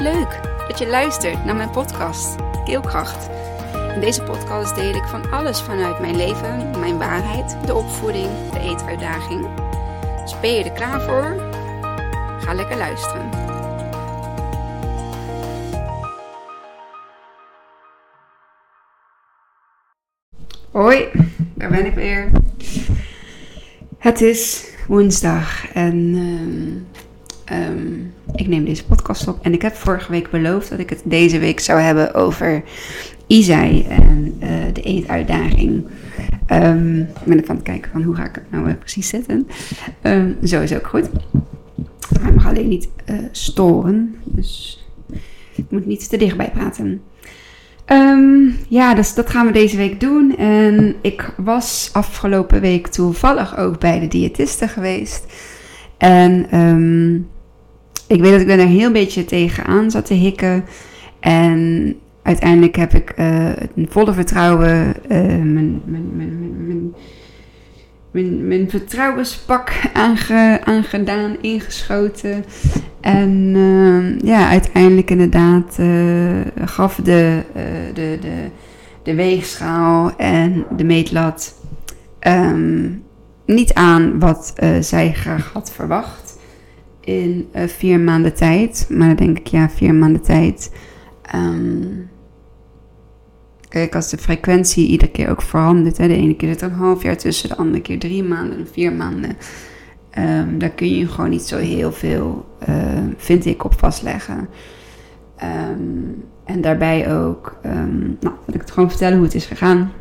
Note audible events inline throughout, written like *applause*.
Leuk dat je luistert naar mijn podcast Keelkracht. In deze podcast deel ik van alles vanuit mijn leven, mijn waarheid, de opvoeding, de eetuitdaging. Dus ben je er klaar voor? Ga lekker luisteren. Hoi, daar ben ik weer. Het is woensdag en ehm, ik neem deze podcast op. En ik heb vorige week beloofd dat ik het deze week zou hebben over Isai en uh, de eetuitdaging. Um, ik ben even aan het kijken van hoe ga ik het nou precies zetten. zo is ook goed. Hij mag alleen niet uh, storen, dus ik moet niet te dichtbij praten. Um, ja, dus dat gaan we deze week doen. En ik was afgelopen week toevallig ook bij de diëtiste geweest. En ik weet dat ik er een heel beetje tegenaan zat te hikken. En uiteindelijk heb ik uh, een volle vertrouwen uh, mijn, mijn, mijn, mijn, mijn, vertrouwenspak aange, aangedaan, ingeschoten. En uh, ja, uiteindelijk inderdaad uh, gaf de, de, de, de weegschaal en de meetlat um, niet aan wat zij graag had verwacht in vier maanden tijd. Maar dan denk ik, ja, vier maanden tijd. Um, kijk, als de frequentie iedere keer ook verandert. Hè, de ene keer zit er een half jaar tussen, de andere keer drie maanden en vier maanden. Um, daar kun je gewoon niet zo heel veel, uh, vind ik, op vastleggen. Um, en daarbij ook, nou, ik het gewoon vertellen hoe het is gegaan.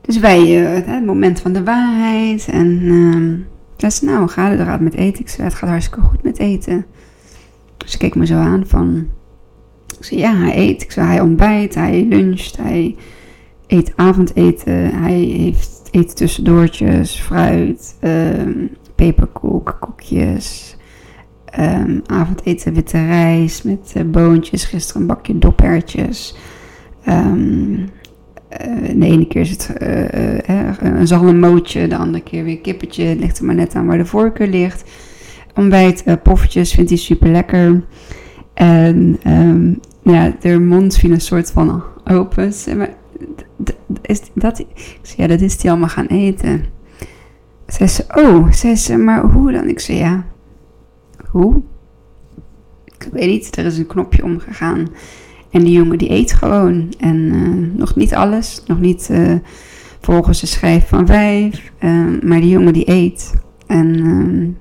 dus wij, uh, het moment van de waarheid. En is nou, gaat het eruit met eten? Ik zei, het gaat hartstikke goed met eten. Dus ze keek me zo aan van, ik zei, ja, hij eet. Ik hij ontbijt, hij luncht, hij eet avondeten, hij heeft eet tussendoortjes, fruit, um, peperkoek, koekjes. Um, avondeten witte rijst met uh, boontjes. Gisteren een bakje dopertjes. Um, de ene keer is het uh, uh, een zalmmootje, de andere keer weer kippetje. Het ligt er maar net aan waar de voorkeur ligt. Ontbijt, poffertjes vindt hij super lekker. En um, ja, de mond viel een soort van open. Is dat, ik zei, ja, dat is die allemaal gaan eten. Zei ze, oh, zei ze, maar hoe dan? Ik zei, ja, hoe? Ik weet niet, er is een knopje omgegaan. En die jongen die eet gewoon. En uh, nog niet alles, nog niet uh, volgens de schijf van vijf. Uh, maar die jongen die eet. En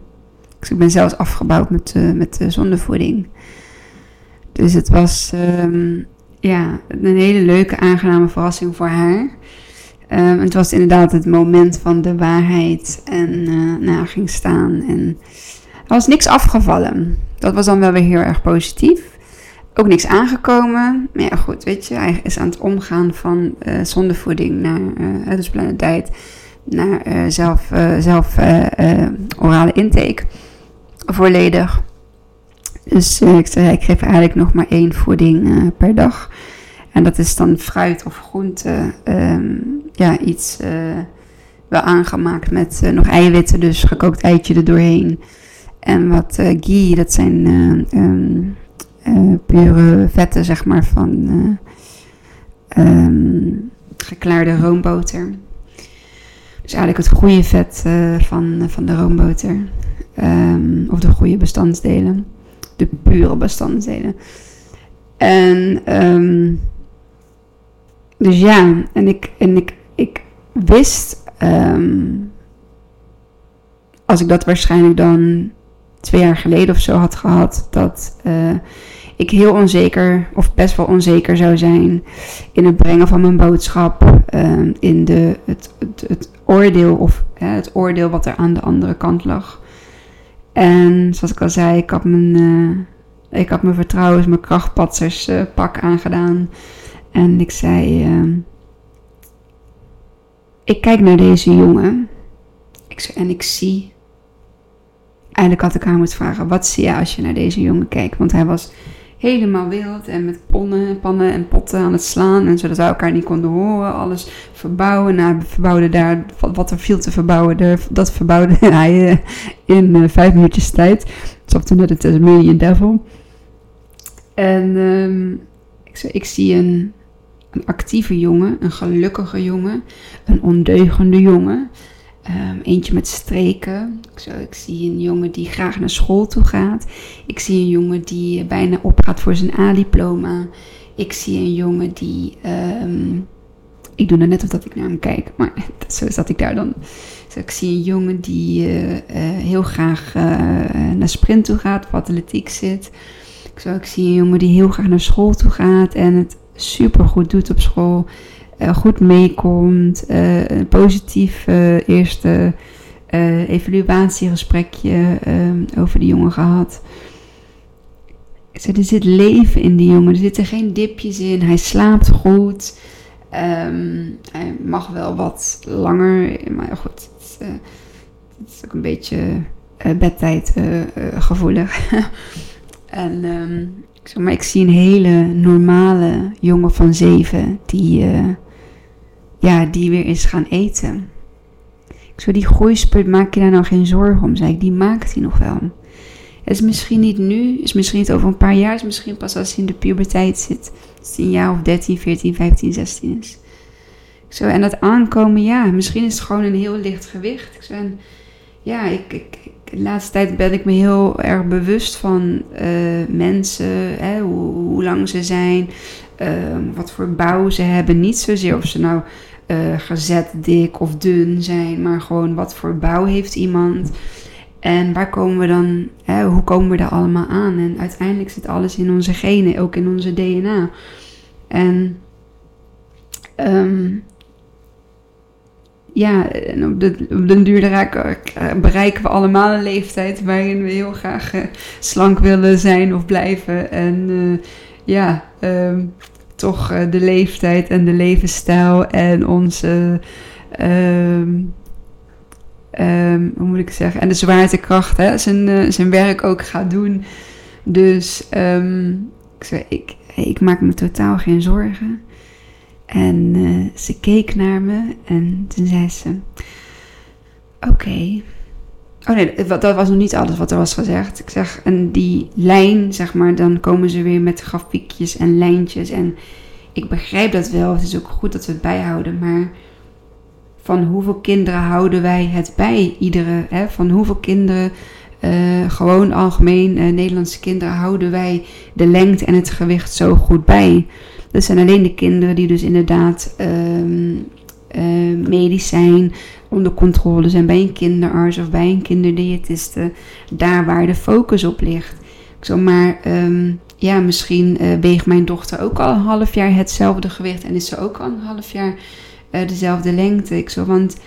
ik ben zelfs afgebouwd met, met de zondevoeding. Dus het was... Um, ja, een hele leuke, aangename verrassing voor haar. Um, het was inderdaad het moment van de waarheid en nou, ging staan. En er was niks afgevallen. Dat was dan wel weer heel erg positief. Ook niks aangekomen. Maar ja, goed, weet je, hij is aan het omgaan van uh, zondevoeding naar, uh, dus tijd, naar uh, zelf, zelf orale intake. Volledig. Dus ik zei, ik geef eigenlijk nog maar één voeding per dag. En dat is dan fruit of groente. Um, ja, iets wel aangemaakt met nog eiwitten, dus gekookt eitje er doorheen. En wat ghee, dat zijn um, pure vetten, zeg maar, van um, geklaarde roomboter. Dus eigenlijk het goede vet van, van de roomboter. of de goede bestandsdelen de pure bestanddelen. En um, dus ja, en ik, en ik, ik wist, um, als ik dat waarschijnlijk dan twee jaar geleden of zo had gehad, dat uh, ik heel onzeker, of best wel onzeker zou zijn in het brengen van mijn boodschap, uh, in de, het, het, oordeel of het oordeel wat er aan de andere kant lag. En zoals ik al zei, ik had mijn, uh, ik had mijn vertrouwens, mijn krachtpatsers uh, pak aangedaan. En ik zei, uh, ik kijk naar deze jongen. Ik, en ik zie, eigenlijk had ik haar moeten vragen, wat zie je als je naar deze jongen kijkt? Want hij was helemaal wild en met ponnen, pannen en potten aan het slaan. En zodat wij elkaar niet konden horen. Alles verbouwen. Nou, we verbouwden daar wat er viel te verbouwen. Dat verbouwde *laughs* hij eh, in uh, vijf minuutjes tijd. Alsof toen net de Tasmanian Devil. En um, ik, ik zie een, een actieve jongen, een gelukkige jongen, een ondeugende jongen. Um, eentje met streken. Ik zie een jongen die graag naar school toe gaat. Ik zie een jongen die bijna opgaat voor zijn A-diploma. Ik zie een jongen die. Um, ik doe nou net of dat ik naar hem kijk, maar *laughs* zo zat ik daar dan. Dus ik zie een jongen die uh, uh, heel graag naar sprint toe gaat, of atletiek zit. Ik zie een jongen die heel graag naar school toe gaat en het super goed doet op school. Uh, goed meekomt. Uh, een positief uh, eerste evaluatiegesprekje over die jongen gehad. Er zit leven in die jongen. Er zitten geen dipjes in. Hij slaapt goed. Um, hij mag wel wat langer. Maar goed, het is, ook een beetje bedtijd gevoelig. *laughs* en um, maar ik zie een hele normale jongen van zeven die, uh, ja, die weer is gaan eten. Ik zo, die groeispurt, maak je daar nou geen zorgen om, zei ik. Die maakt hij nog wel. Het is misschien niet nu, is misschien niet over een paar jaar, is misschien pas als hij in de puberteit zit. Als hij een jaar of 13, 14, 15, 16 is. Ik zo, en dat aankomen, ja, misschien is het gewoon een heel licht gewicht. Ik zo, ja, ik, ik, de laatste tijd ben ik me heel erg bewust van uh, mensen, hè, hoe, lang ze zijn, uh, wat voor bouw ze hebben. Niet zozeer of ze nou uh, gezet, dik of dun zijn, maar gewoon wat voor bouw heeft iemand. En waar komen we dan, hè, hoe komen we daar allemaal aan? En uiteindelijk zit alles in onze genen, ook in onze DNA. En um, ja, op de, op de duur raken, bereiken we allemaal een leeftijd waarin we heel graag uh, slank willen zijn of blijven. En ja, um, toch uh, de leeftijd en de levensstijl en onze, um, um, hoe moet ik zeggen, en de zwaartekracht hè, zijn, zijn werk ook gaat doen. Dus ik, ik, ik maak me totaal geen zorgen. En uh, ze keek naar me en toen zei ze: Oké. Oh nee, dat was nog niet alles wat er was gezegd. Ik zeg, en die lijn, zeg maar, dan komen ze weer met grafiekjes en lijntjes. En ik begrijp dat wel. Het is ook goed dat we het bijhouden. Maar van hoeveel kinderen houden wij het bij? Iedere, hè? Van hoeveel kinderen, uh, gewoon algemeen uh, Nederlandse kinderen, houden wij de lengte en het gewicht zo goed bij? Dat zijn alleen de kinderen die dus inderdaad uh, medisch zijn, onder controle zijn bij een kinderarts of bij een kinderdiëtiste. Daar waar de focus op ligt. Ik maar, um, ja, misschien uh, weegt mijn dochter ook al een half jaar hetzelfde gewicht en is ze ook al een half jaar uh, dezelfde lengte. Ik zo, want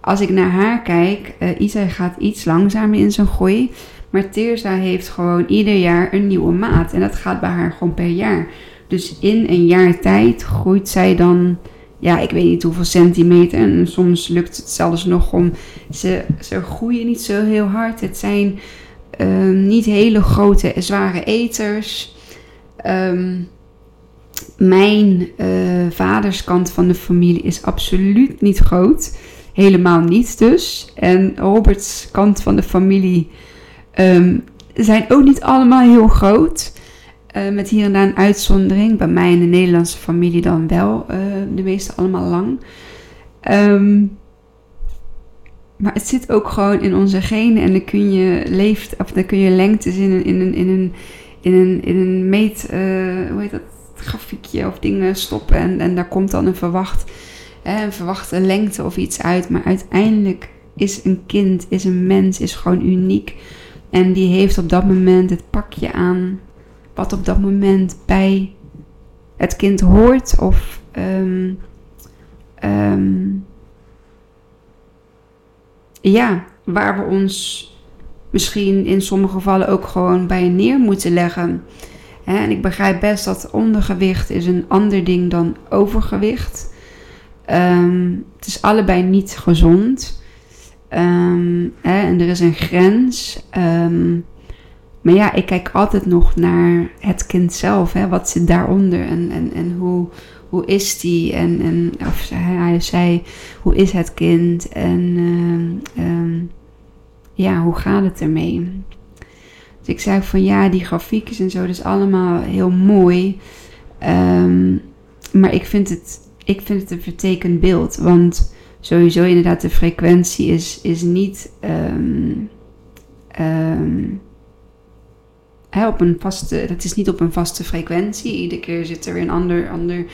als ik naar haar kijk, uh, Isa gaat iets langzamer in zijn groei. Maar Teersa heeft gewoon ieder jaar een nieuwe maat. En dat gaat bij haar gewoon per jaar. Dus in een jaar tijd groeit zij dan, ja, ik weet niet hoeveel centimeter. En soms lukt het zelfs nog om. Ze, ze groeien niet zo heel hard. Het zijn um, niet hele grote, zware eters. Um, mijn uh, vaderskant van de familie is absoluut niet groot. Helemaal niet dus. En Roberts kant van de familie um, zijn ook niet allemaal heel groot. Uh, met hier en daar een uitzondering. Bij mij in de Nederlandse familie dan wel. Uh, de meeste allemaal lang. Um, maar het zit ook gewoon in onze genen. En dan kun je leeft, of dan kun je lengtes in een, in een, in een, in een, in een meet, uh, hoe heet dat, grafiekje of dingen stoppen. En, en daar komt dan een verwacht, een verwachte lengte of iets uit. Maar uiteindelijk is een kind, is een mens, is gewoon uniek. En die heeft op dat moment het pakje aan wat op dat moment bij het kind hoort of um, um, ja, waar we ons misschien in sommige gevallen ook gewoon bij neer moeten leggen. En ik begrijp best dat ondergewicht is een ander ding dan overgewicht. Um, het is allebei niet gezond. Hè, en er is een grens. Maar ja, ik kijk altijd nog naar het kind zelf. Hè? Wat zit daaronder en, en, en hoe, hoe is die? En, en of hij zei, hoe is het kind? En ehm, ehm, ja, hoe gaat het ermee? Dus ik zei van ja, die grafiekjes en zo, dat is allemaal heel mooi. Ehm, maar ik vind, het, ik vind het een vertekend beeld. Want sowieso inderdaad, de frequentie is, is niet op een vaste, dat is niet op een vaste frequentie. Iedere keer zit er weer een ander, ander,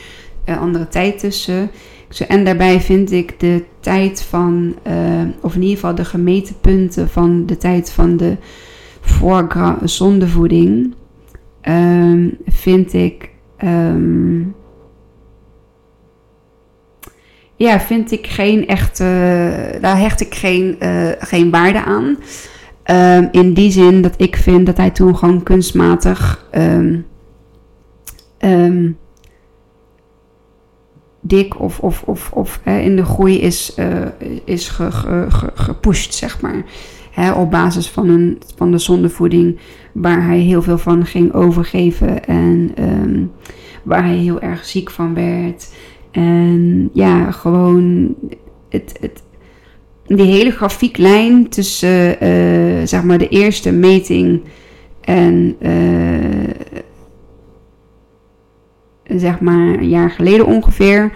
uh, andere tijd tussen. En daarbij vind ik de tijd van, uh, of in ieder geval de gemeten punten van de tijd van de zondevoeding, um, vind ik, um, ja, vind ik geen echte, daar hecht ik geen, uh, geen waarde aan. Um, in die zin dat ik vind dat hij toen gewoon kunstmatig um, dik of, of, of, of in de groei is, uh, is ge, ge, ge, gepusht, zeg maar. Op basis van, een, van de zondevoeding, waar hij heel veel van ging overgeven en waar hij heel erg ziek van werd. En ja, gewoon het, het, die hele grafieklijn tussen uh, zeg maar de eerste meting en uh, zeg maar een jaar geleden ongeveer,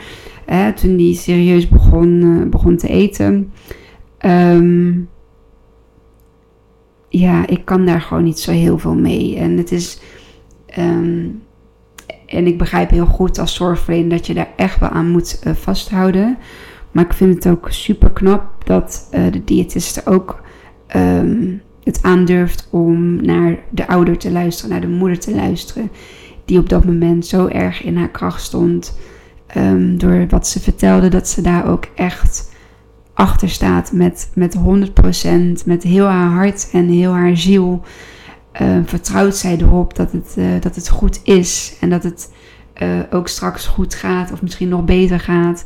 hè, toen die serieus begon, uh, begon te eten. Um, ja, ik kan daar gewoon niet zo heel veel mee. En het is. Um, en ik begrijp heel goed als zorgverlener dat je daar echt wel aan moet vasthouden. Maar ik vind het ook super knap dat uh, de diëtiste ook um, het aandurft om naar de ouder te luisteren, naar de moeder te luisteren. Die op dat moment zo erg in haar kracht stond. Um, door wat ze vertelde, dat ze daar ook echt achter staat met, met 100%, met heel haar hart en heel haar ziel. Uh, vertrouwt zij erop dat het, uh, dat het goed is en dat het uh, ook straks goed gaat of misschien nog beter gaat.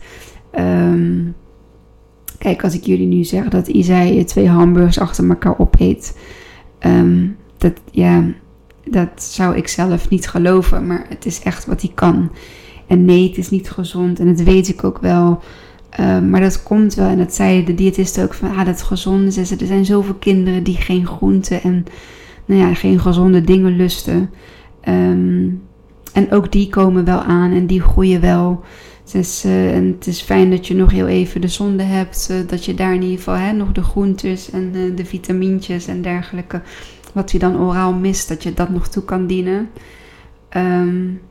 Um, kijk, als ik jullie nu zeg dat Isai twee hamburgers achter elkaar opeet, um, dat, ja, dat zou ik zelf niet geloven, maar het is echt wat hij kan. En nee, het is niet gezond en dat weet ik ook wel. Um, maar dat komt wel, en dat zei de diëtist ook van, ah, dat gezond is. Er zijn zoveel kinderen die geen groenten en nou ja, geen gezonde dingen lusten. En ook die komen wel aan en die groeien wel. Dus, en het is fijn dat je nog heel even de zonde hebt. Uh, dat je daar in ieder geval hè, nog de groentes en uh, de vitamintjes en dergelijke. Wat je dan oraal mist, dat je dat nog toe kan dienen. Um,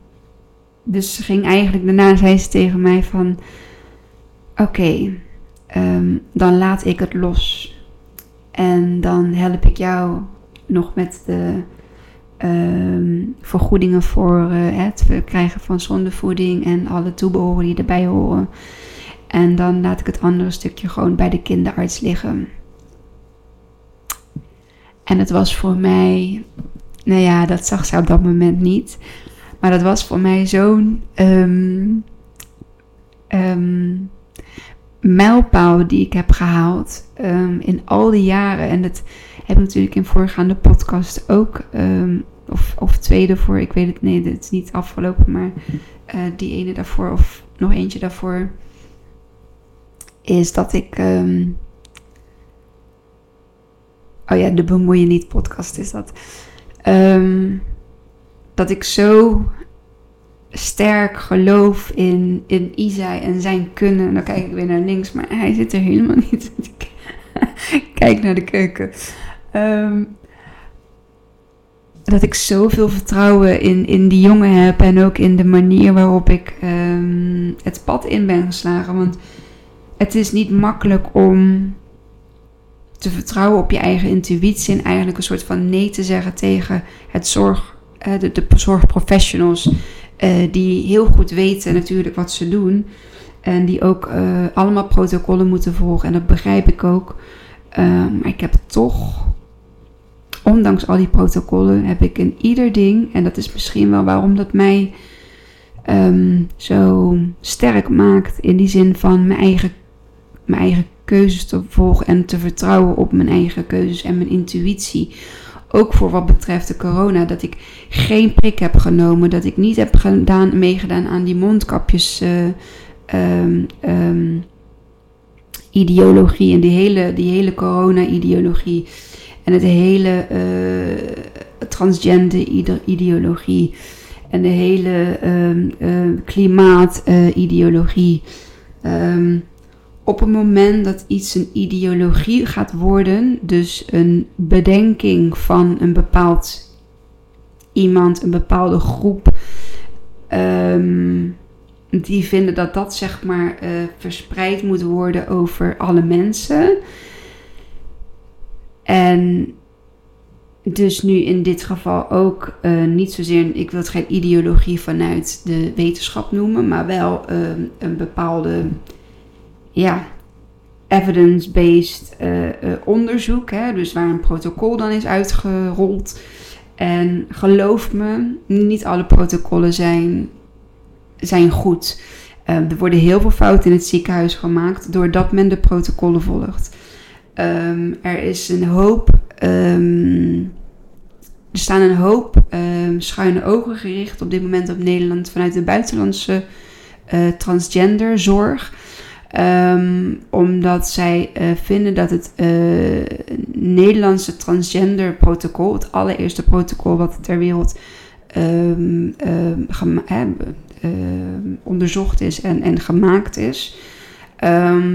dus ging eigenlijk daarna zei ze tegen mij van... Oké, um, dan laat ik het los. En dan help ik jou nog met de um, vergoedingen voor uh, het krijgen van zondevoeding en alle toebehoren die erbij horen. En dan laat ik het andere stukje gewoon bij de kinderarts liggen. En het was voor mij, nou ja, dat zag ze op dat moment niet. Maar dat was voor mij zo'n um, mijlpaal die ik heb gehaald in al die jaren. En dat heb natuurlijk in voorgaande podcast ook, um, of, of tweede voor, ik weet het, nee, het is niet afgelopen, maar uh, die ene daarvoor of nog eentje daarvoor, is dat ik, um, oh ja, de bemoeien niet podcast is dat, dat ik zo sterk geloof in, in Isai en zijn kunnen. Dan kijk ik weer naar links, maar hij zit er helemaal niet. *laughs* kijk naar de keuken. Um, dat ik zoveel vertrouwen in, in die jongen heb en ook in de manier waarop ik um, het pad in ben geslagen. Want het is niet makkelijk om te vertrouwen op je eigen intuïtie en eigenlijk een soort van nee te zeggen tegen het zorg, uh, de, de zorgprofessionals. Uh, die heel goed weten natuurlijk wat ze doen. En die ook uh, allemaal protocollen moeten volgen. En dat begrijp ik ook. Um, maar ik heb toch ondanks al die protocollen heb ik in ieder ding, en dat is misschien wel waarom dat mij um, zo sterk maakt in die zin van mijn eigen, mijn eigen keuzes te volgen en te vertrouwen op mijn eigen keuzes en mijn intuïtie. ook voor wat betreft de corona, dat ik geen prik heb genomen, dat ik niet heb gedaan, meegedaan aan die mondkapjes. Uh, um, um, ideologie en die hele, die hele corona-ideologie en het hele uh, transgender ideologie en de hele um, uh, klimaatideologie. Um, op het moment dat iets een ideologie gaat worden, dus een bedenking van een bepaald iemand, een bepaalde groep, die vinden dat dat zeg maar uh, verspreid moet worden over alle mensen. En dus nu in dit geval ook uh, niet zozeer, ik wil het geen ideologie vanuit de wetenschap noemen, maar wel uh, een bepaalde, ja, evidence-based uh, onderzoek. Hè, dus waar een protocol dan is uitgerold. En geloof me, niet alle protocollen zijn zijn goed. Uh, er worden heel veel fouten in het ziekenhuis gemaakt doordat men de protocollen volgt. Um, er is een hoop. Um, er staan een hoop um, schuine ogen gericht op dit moment op Nederland vanuit de buitenlandse uh, transgenderzorg. omdat zij uh, vinden dat het uh, Nederlandse transgender protocol, het allereerste protocol wat ter wereld onderzocht is en, en gemaakt is.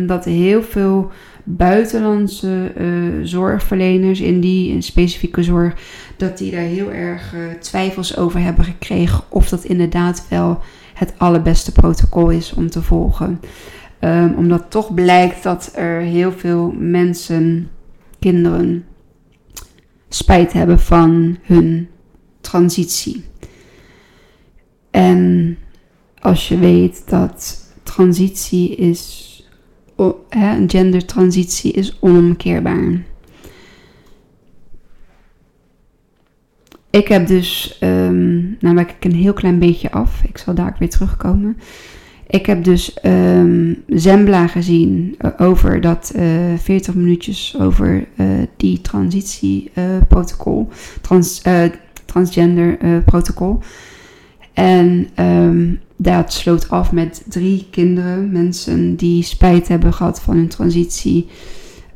Dat heel veel buitenlandse uh, zorgverleners in die specifieke zorg, dat die daar heel erg uh, twijfels over hebben gekregen of dat inderdaad wel het allerbeste protocol is om te volgen. Um, omdat toch blijkt dat er heel veel mensen, kinderen, spijt hebben van hun transitie. En als je weet dat transitie is, een gendertransitie is onomkeerbaar. Ik heb dus, um, nou maak ik een heel klein beetje af, ik zal daar weer terugkomen. Ik heb dus um, Zembla gezien uh, over dat uh, 40 minuutjes over uh, die transitieprotocol, trans, transgender protocol. En um, dat sloot af met drie kinderen, mensen die spijt hebben gehad van hun transitie.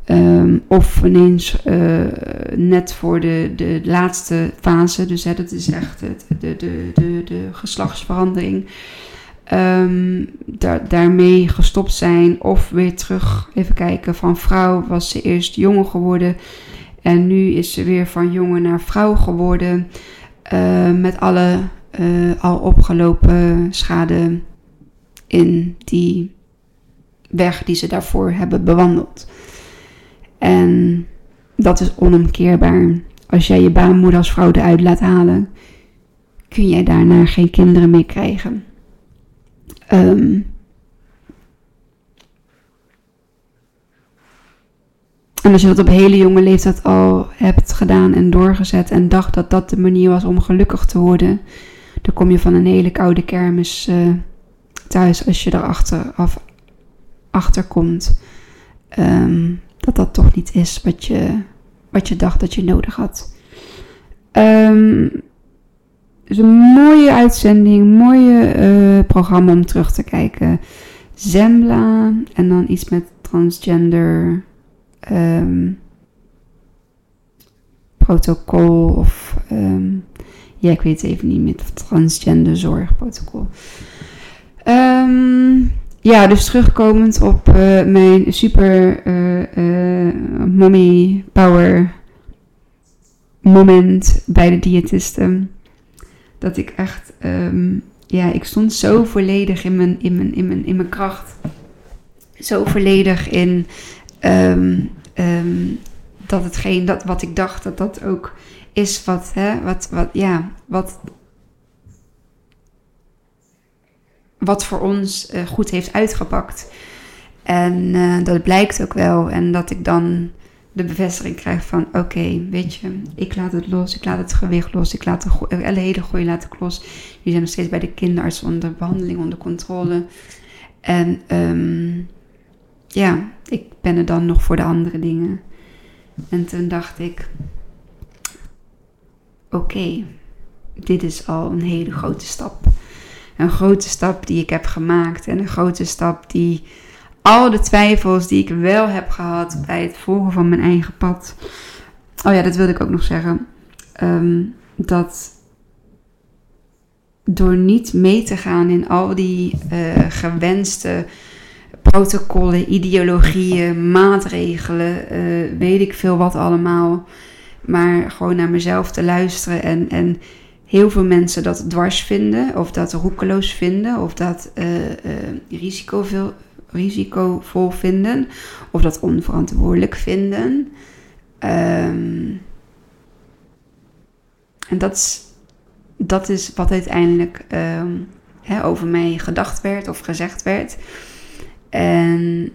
Um, of ineens uh, net voor de, de laatste fase, dus hè, dat is echt het, de, de, de, de geslachtsverandering. Daar, daarmee gestopt zijn of weer terug, even kijken, van vrouw was ze eerst jongen geworden en nu is ze weer van jongen naar vrouw geworden. Met alle al opgelopen schade in die weg die ze daarvoor hebben bewandeld. En dat is onomkeerbaar. Als jij je baarmoeder als vrouw eruit laat halen, kun jij daarna geen kinderen meer krijgen. Um, en als je dat op hele jonge leeftijd al hebt gedaan en doorgezet en dacht dat dat de manier was om gelukkig te worden, dan kom je van een hele koude kermis uh, thuis als je erachter af, achter komt. Um, dat dat toch niet is wat je, wat je dacht dat je nodig had. Um, is een mooie uitzending, mooie uh, programma om terug te kijken. Zembla en dan iets met transgender um, protocol of ja, ik weet even niet meer, transgender zorgprotocol. Um, ja, dus terugkomend op uh, mijn super uh, mommy power moment bij de diëtisten. Dat ik echt, um, ja, ik stond zo volledig in mijn, in mijn, in mijn, in mijn kracht. Zo volledig in um, dat hetgeen dat wat ik dacht, dat dat ook is wat, hè, wat, wat, ja, wat, wat voor ons uh, goed heeft uitgepakt. En uh, dat blijkt ook wel. En dat ik dan de bevestiging krijg van: oké, weet je, ik laat het los, ik laat het gewicht los, ik laat de hele gooi laat los. Jullie zijn nog steeds bij de kinderarts onder behandeling, onder controle. En um, ja, ik ben er dan nog voor de andere dingen. En toen dacht ik, oké, dit is al een hele grote stap. Een grote stap die ik heb gemaakt en een grote stap die al de twijfels die ik wel heb gehad bij het volgen van mijn eigen pad. Oh ja, dat wilde ik ook nog zeggen. Ehm, dat door niet mee te gaan in al die uh, gewenste protocollen, ideologieën, maatregelen, uh, weet ik veel wat allemaal. Maar gewoon naar mezelf te luisteren en, en heel veel mensen dat dwars vinden, of dat roekeloos vinden, of dat uh, risicovol, risicovol vinden, of dat onverantwoordelijk vinden. Um, en dat is, dat is wat uiteindelijk um, hè, over mij gedacht werd of gezegd werd. En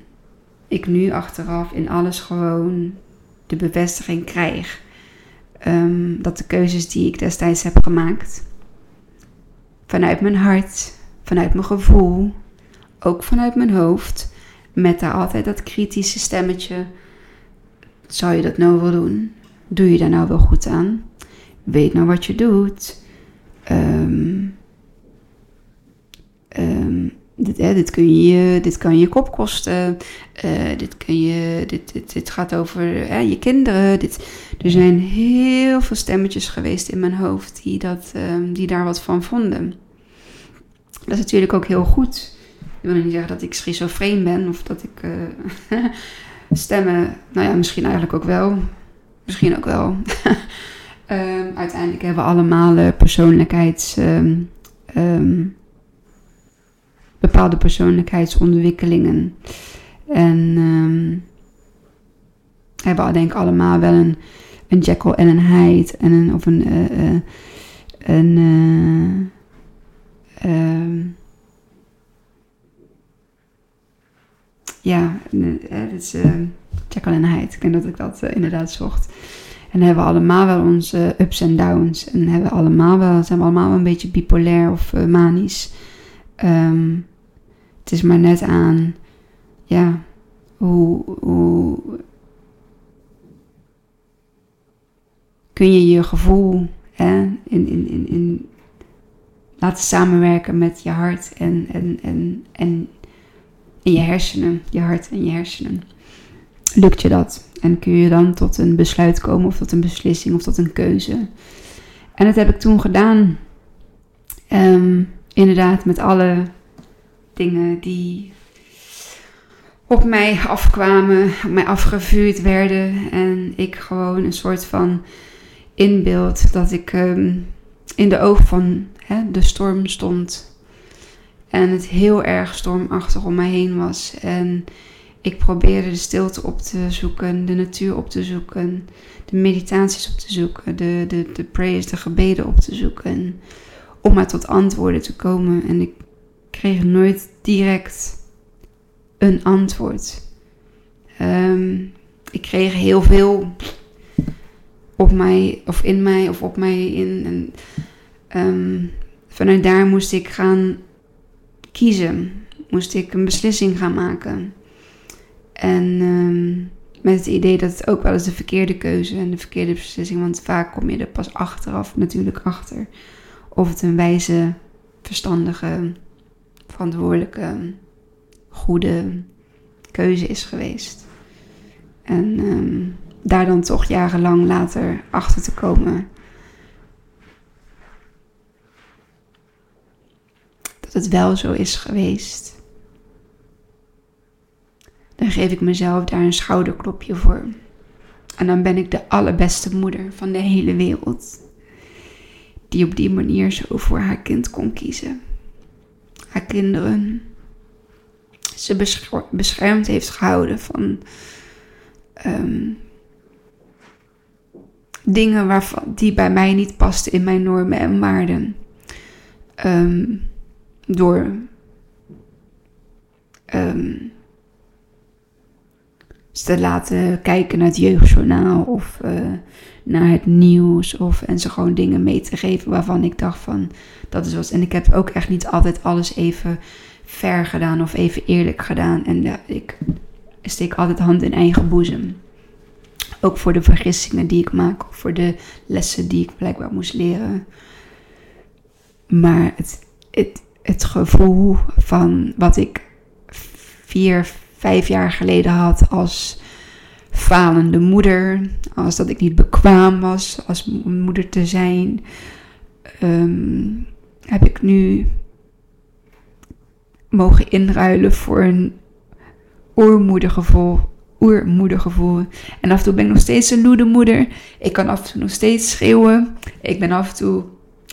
ik nu achteraf in alles gewoon de bevestiging krijg. Um, dat de keuzes die ik destijds heb gemaakt, vanuit mijn hart, vanuit mijn gevoel, ook vanuit mijn hoofd, met daar altijd dat kritische stemmetje. Zou je dat nou wel doen? Doe je daar nou wel goed aan? Weet nou wat je doet. Um, dit, hè, dit, kun je, dit kan je kop kosten. Uh, dit, kun je, dit, gaat over hè, je kinderen. Dit, er zijn heel veel stemmetjes geweest in mijn hoofd die, dat, um, die daar wat van vonden. Dat is natuurlijk ook heel goed. Ik wil niet zeggen dat ik schizofreen ben of dat ik uh, *laughs* stemmen, nou ja, misschien eigenlijk ook wel. Misschien ook wel. um, *laughs* uiteindelijk hebben we allemaal uh, persoonlijkheids. Um, bepaalde persoonlijkheidsontwikkelingen. En um, hebben we denk ik allemaal wel een, een Jekyll en een Hyde. En een, of een... Uh, uh, een uh, ja, het is Jekyll en Hyde. Ik denk dat ik dat inderdaad zocht. En hebben we allemaal wel onze ups en downs. En hebben allemaal wel, zijn we allemaal wel een beetje bipolair of manisch. Um, het is maar net aan, ja, hoe, kun je je gevoel hè, in, in, in, in laten samenwerken met je hart en, en, en, en, en je hersenen, je hart en je hersenen. Lukt je dat? En kun je dan tot een besluit komen of tot een beslissing of tot een keuze? En dat heb ik toen gedaan. Um, inderdaad, met alle dingen die op mij afkwamen, op mij afgevuurd werden. En ik gewoon een soort van inbeeld dat ik um, in de oog van hè, de storm stond. En het heel erg stormachtig om mij heen was. En ik probeerde de stilte op te zoeken, de natuur op te zoeken, de meditaties op te zoeken, de, de, de prayers, de gebeden op te zoeken. Om maar tot antwoorden te komen. En ik kreeg nooit direct een antwoord. Um, ik kreeg heel veel op mij, of in mij, of op mij in. En, um, vanuit daar moest ik gaan kiezen. Moest ik een beslissing gaan maken. En um, met het idee dat het ook wel eens de verkeerde keuze en de verkeerde beslissing, want vaak kom je er pas achteraf natuurlijk achter of het een wijze, verstandige verantwoordelijke, goede keuze is geweest. En um, daar dan toch jarenlang later achter te komen. Dat het wel zo is geweest. Dan geef ik mezelf daar een schouderklopje voor. En dan ben ik de allerbeste moeder van de hele wereld. Die op die manier zo voor haar kind kon kiezen haar kinderen ze beschermd heeft gehouden van um, dingen waarvan, die bij mij niet pasten in mijn normen en waarden. Um, door um, ze te laten kijken naar het jeugdjournaal of uh, naar het nieuws. Of, en ze gewoon dingen mee te geven waarvan ik dacht van dat is wat. En ik heb ook echt niet altijd alles even ver gedaan of even eerlijk gedaan. En ik steek altijd hand in eigen boezem. Ook voor de vergissingen die ik maak, of voor de lessen die ik blijkbaar moest leren. Maar het, het, het gevoel van wat ik vier, vijf jaar geleden had als falende moeder, als dat ik niet bekwaam was als moeder te zijn, ehm, heb ik nu mogen inruilen voor een oermoedergevoel. Oermoedergevoel. En af en toe ben ik nog steeds een loedermoeder. Ik kan af en toe nog steeds schreeuwen. Ik ben af en toe,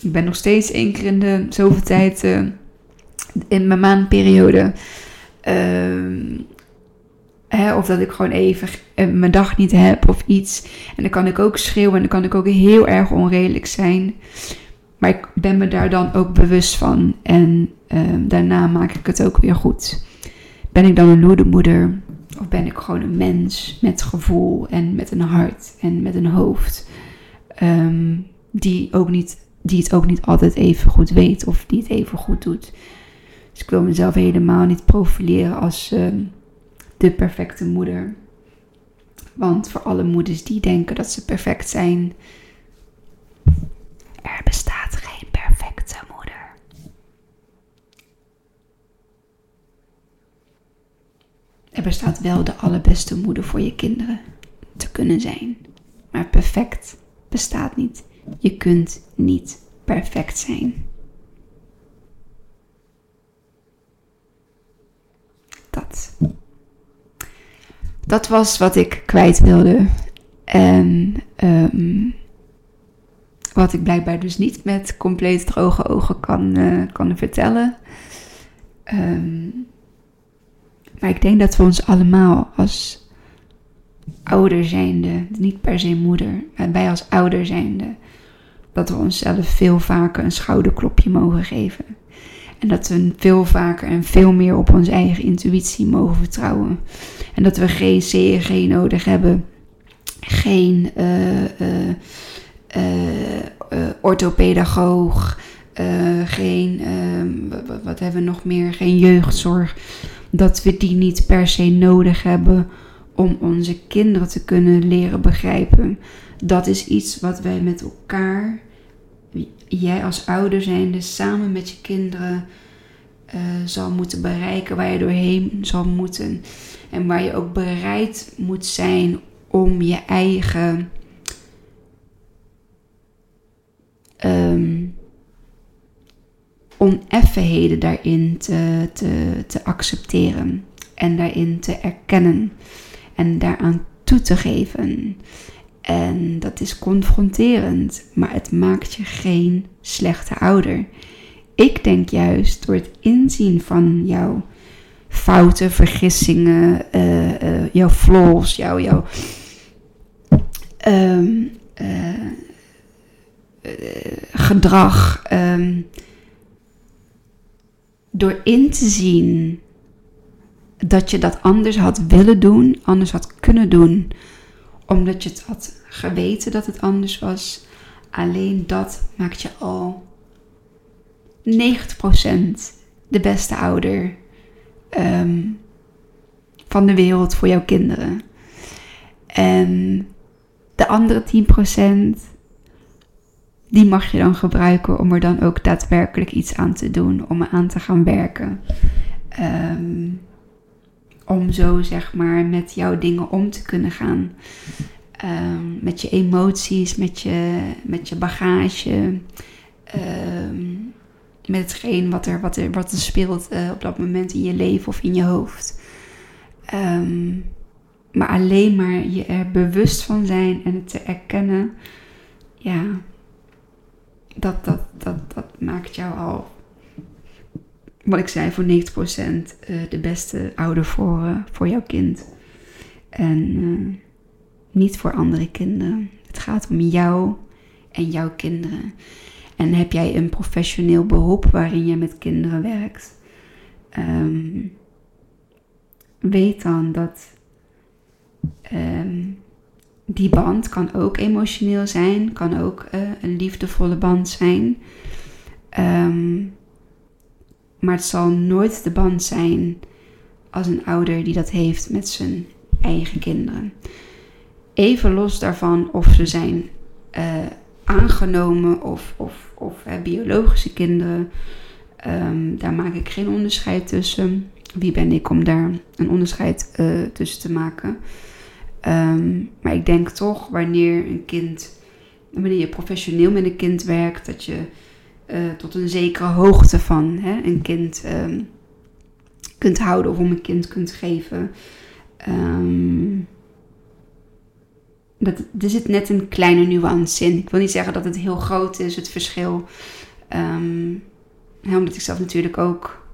ik ben nog steeds één keer in zoveel tijd uh, in mijn maandperiode. Uh, of dat ik gewoon even uh, mijn dag niet heb of iets. En dan kan ik ook schreeuwen en dan kan ik ook heel erg onredelijk zijn. Maar ik ben me daar dan ook bewust van. En ehm, daarna maak ik het ook weer goed. Ben ik dan een loedermoeder? Of ben ik gewoon een mens met gevoel en met een hart en met een hoofd? Ehm, die, ook niet, die het ook niet altijd even goed weet of die het even goed doet. Dus ik wil mezelf helemaal niet profileren als ehm, de perfecte moeder. Want voor alle moeders die denken dat ze perfect zijn, er bestaat geen perfecte moeder. Er bestaat wel de allerbeste moeder voor je kinderen te kunnen zijn. Maar perfect bestaat niet. Je kunt niet perfect zijn. Dat. Dat was wat ik kwijt wilde. En um, wat ik blijkbaar dus niet met compleet droge ogen kan, uh, kan vertellen. Um, maar ik denk dat we ons allemaal als ouder zijnde, niet per se moeder, maar wij als ouder zijnde, dat we onszelf veel vaker een schouderklopje mogen geven. En dat we veel vaker en veel meer op onze eigen intuïtie mogen vertrouwen. En dat we geen CRG nodig hebben, geen uh, uh, uh, orthopedagoog, geen, wat, wat hebben we nog meer, geen jeugdzorg. Dat we die niet per se nodig hebben om onze kinderen te kunnen leren begrijpen. Dat is iets wat wij met elkaar, jij als ouder zijnde, samen met je kinderen uh, zal moeten bereiken, waar je doorheen zal moeten. En waar je ook bereid moet zijn om je eigen um, oneffenheden daarin te, te, te accepteren en daarin te erkennen en daaraan toe te geven. En dat is confronterend, maar het maakt je geen slechte ouder. Ik denk juist door het inzien van jouw fouten, vergissingen, uh, uh, jouw flaws, jouw, jouw um, uh, gedrag. Um, door in te zien dat je dat anders had willen doen, anders had kunnen doen, omdat je het had geweten dat het anders was. Alleen dat maakt je al 90% de beste ouder um, van de wereld voor jouw kinderen. En de andere 10%, die mag je dan gebruiken om er dan ook daadwerkelijk iets aan te doen, om aan te gaan werken. Um, om zo zeg maar met jouw dingen om te kunnen gaan. Um, met je emoties, met je, met je bagage. Um, met hetgeen wat er, wat er, wat er speelt uh, op dat moment in je leven of in je hoofd. Um, maar alleen maar je er bewust van zijn en het te erkennen. Ja, dat, dat, dat, dat maakt jou al, wat ik zei, voor 90% uh, eh, de beste ouder voor, uh, voor jouw kind. En uh, niet voor andere kinderen. Het gaat om jou en jouw kinderen. En heb jij een professioneel beroep waarin je met kinderen werkt? Um, weet dan dat um, die band kan ook emotioneel zijn, kan ook een liefdevolle band zijn. Um, maar het zal nooit de band zijn als een ouder die dat heeft met zijn eigen kinderen. even los daarvan of ze zijn uh, aangenomen of, of, of biologische kinderen. Um, daar maak ik geen onderscheid tussen. Wie ben ik om daar een onderscheid uh, tussen te maken? Um, maar ik denk toch wanneer een kind, wanneer je professioneel met een kind werkt, dat je uh, tot een zekere hoogte van hè, een kind um, kunt houden of om een kind kunt geven. Um, dat, er zit net een kleine nuance in. Ik wil niet zeggen dat het heel groot is, het verschil. Um, omdat ik zelf natuurlijk ook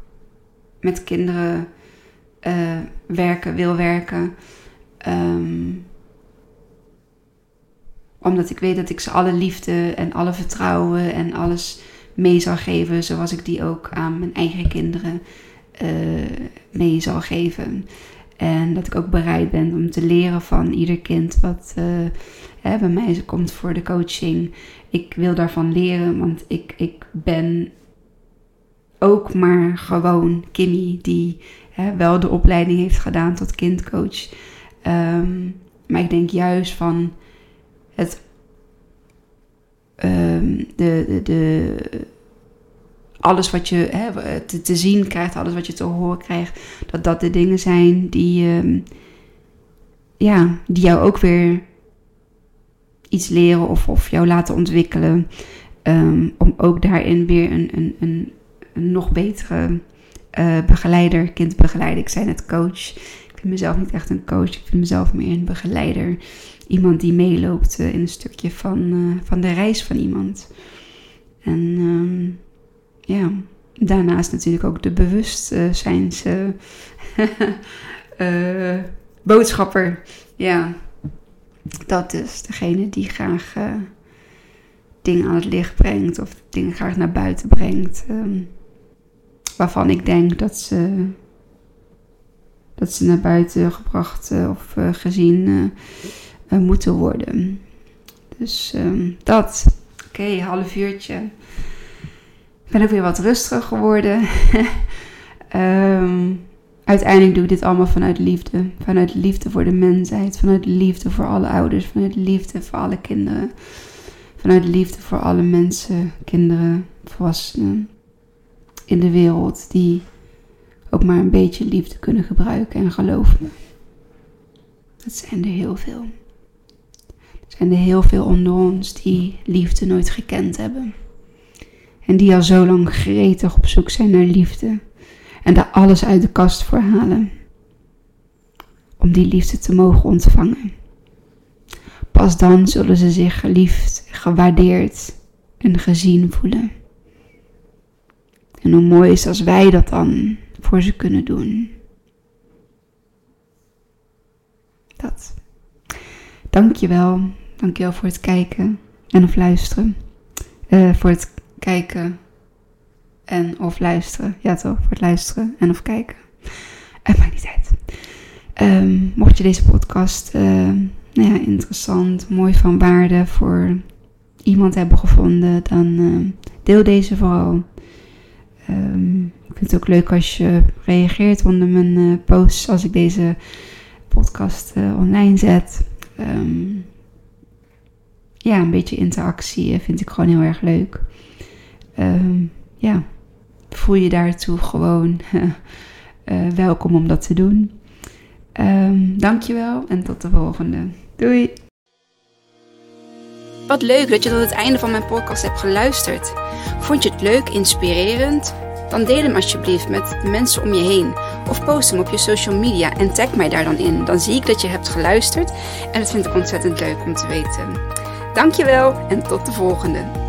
met kinderen uh, werken, wil werken. Omdat ik weet dat ik ze alle liefde en alle vertrouwen en alles mee zal geven. Zoals ik die ook aan mijn eigen kinderen uh, mee zal geven. En dat ik ook bereid ben om te leren van ieder kind wat uh, hè, bij mij komt voor de coaching. Ik wil daarvan leren, want ik, ik ben ook maar gewoon Kimmy die hè, wel de opleiding heeft gedaan tot kindcoach. Um, maar ik denk juist van het um, de, de, alles wat je hè, te, zien krijgt, alles wat je te horen krijgt, dat dat de dingen zijn die, um, ja, die jou ook weer iets leren of, of jou laten ontwikkelen. Um, om ook daarin weer een, een, een, een nog betere uh, begeleider, kindbegeleider. Ik zei net coach. Ik vind mezelf niet echt een coach. Ik vind mezelf meer een begeleider. Iemand die meeloopt uh, in een stukje van, uh, van de reis van iemand. En um, ja, daarnaast natuurlijk ook de bewustzijns uh, *laughs* boodschapper. Ja, dat is degene die graag dingen aan het licht brengt of dingen graag naar buiten brengt. Um, waarvan ik denk dat ze, dat ze naar buiten gebracht of gezien moeten worden. Dus um, dat. Oké, okay, half uurtje ben ook weer wat rustiger geworden. um, *laughs* uiteindelijk doe ik dit allemaal vanuit liefde. Vanuit liefde voor de mensheid. Vanuit liefde voor alle ouders. Vanuit liefde voor alle kinderen. Vanuit liefde voor alle mensen, kinderen, volwassenen in de wereld die ook maar een beetje liefde kunnen gebruiken. En geloof me, dat zijn er heel veel. Zijn er heel veel onder ons die liefde nooit gekend hebben. En die al zo lang gretig op zoek zijn naar liefde. En daar alles uit de kast voor halen. Om die liefde te mogen ontvangen. Pas dan zullen ze zich geliefd, gewaardeerd en gezien voelen. En hoe mooi is als wij dat dan voor ze kunnen doen. Dat. Dankjewel. Dankjewel voor het kijken en of luisteren. Uh, voor het kijken en of luisteren. Ja toch, voor het luisteren en of kijken. Het maakt niet uit. Um, mocht je deze podcast uh, nou ja, interessant, mooi van waarde voor iemand hebben gevonden, dan uh, deel deze vooral. Um, ik vind het ook leuk als je reageert onder mijn uh, posts als ik deze podcast online zet. Um, ja, een beetje interactie vind ik gewoon heel erg leuk um, ja, voel je daartoe gewoon uh, *laughs* welkom om dat te doen. Um, dankjewel en tot de volgende. Doei! Wat leuk dat je tot het einde van mijn podcast hebt geluisterd. Vond je het leuk, inspirerend? Dan deel hem alsjeblieft met de mensen om je heen. Of post hem op je social media en tag mij daar dan in. Dan zie ik dat je hebt geluisterd en dat vind ik ontzettend leuk om te weten. Dankjewel en tot de volgende.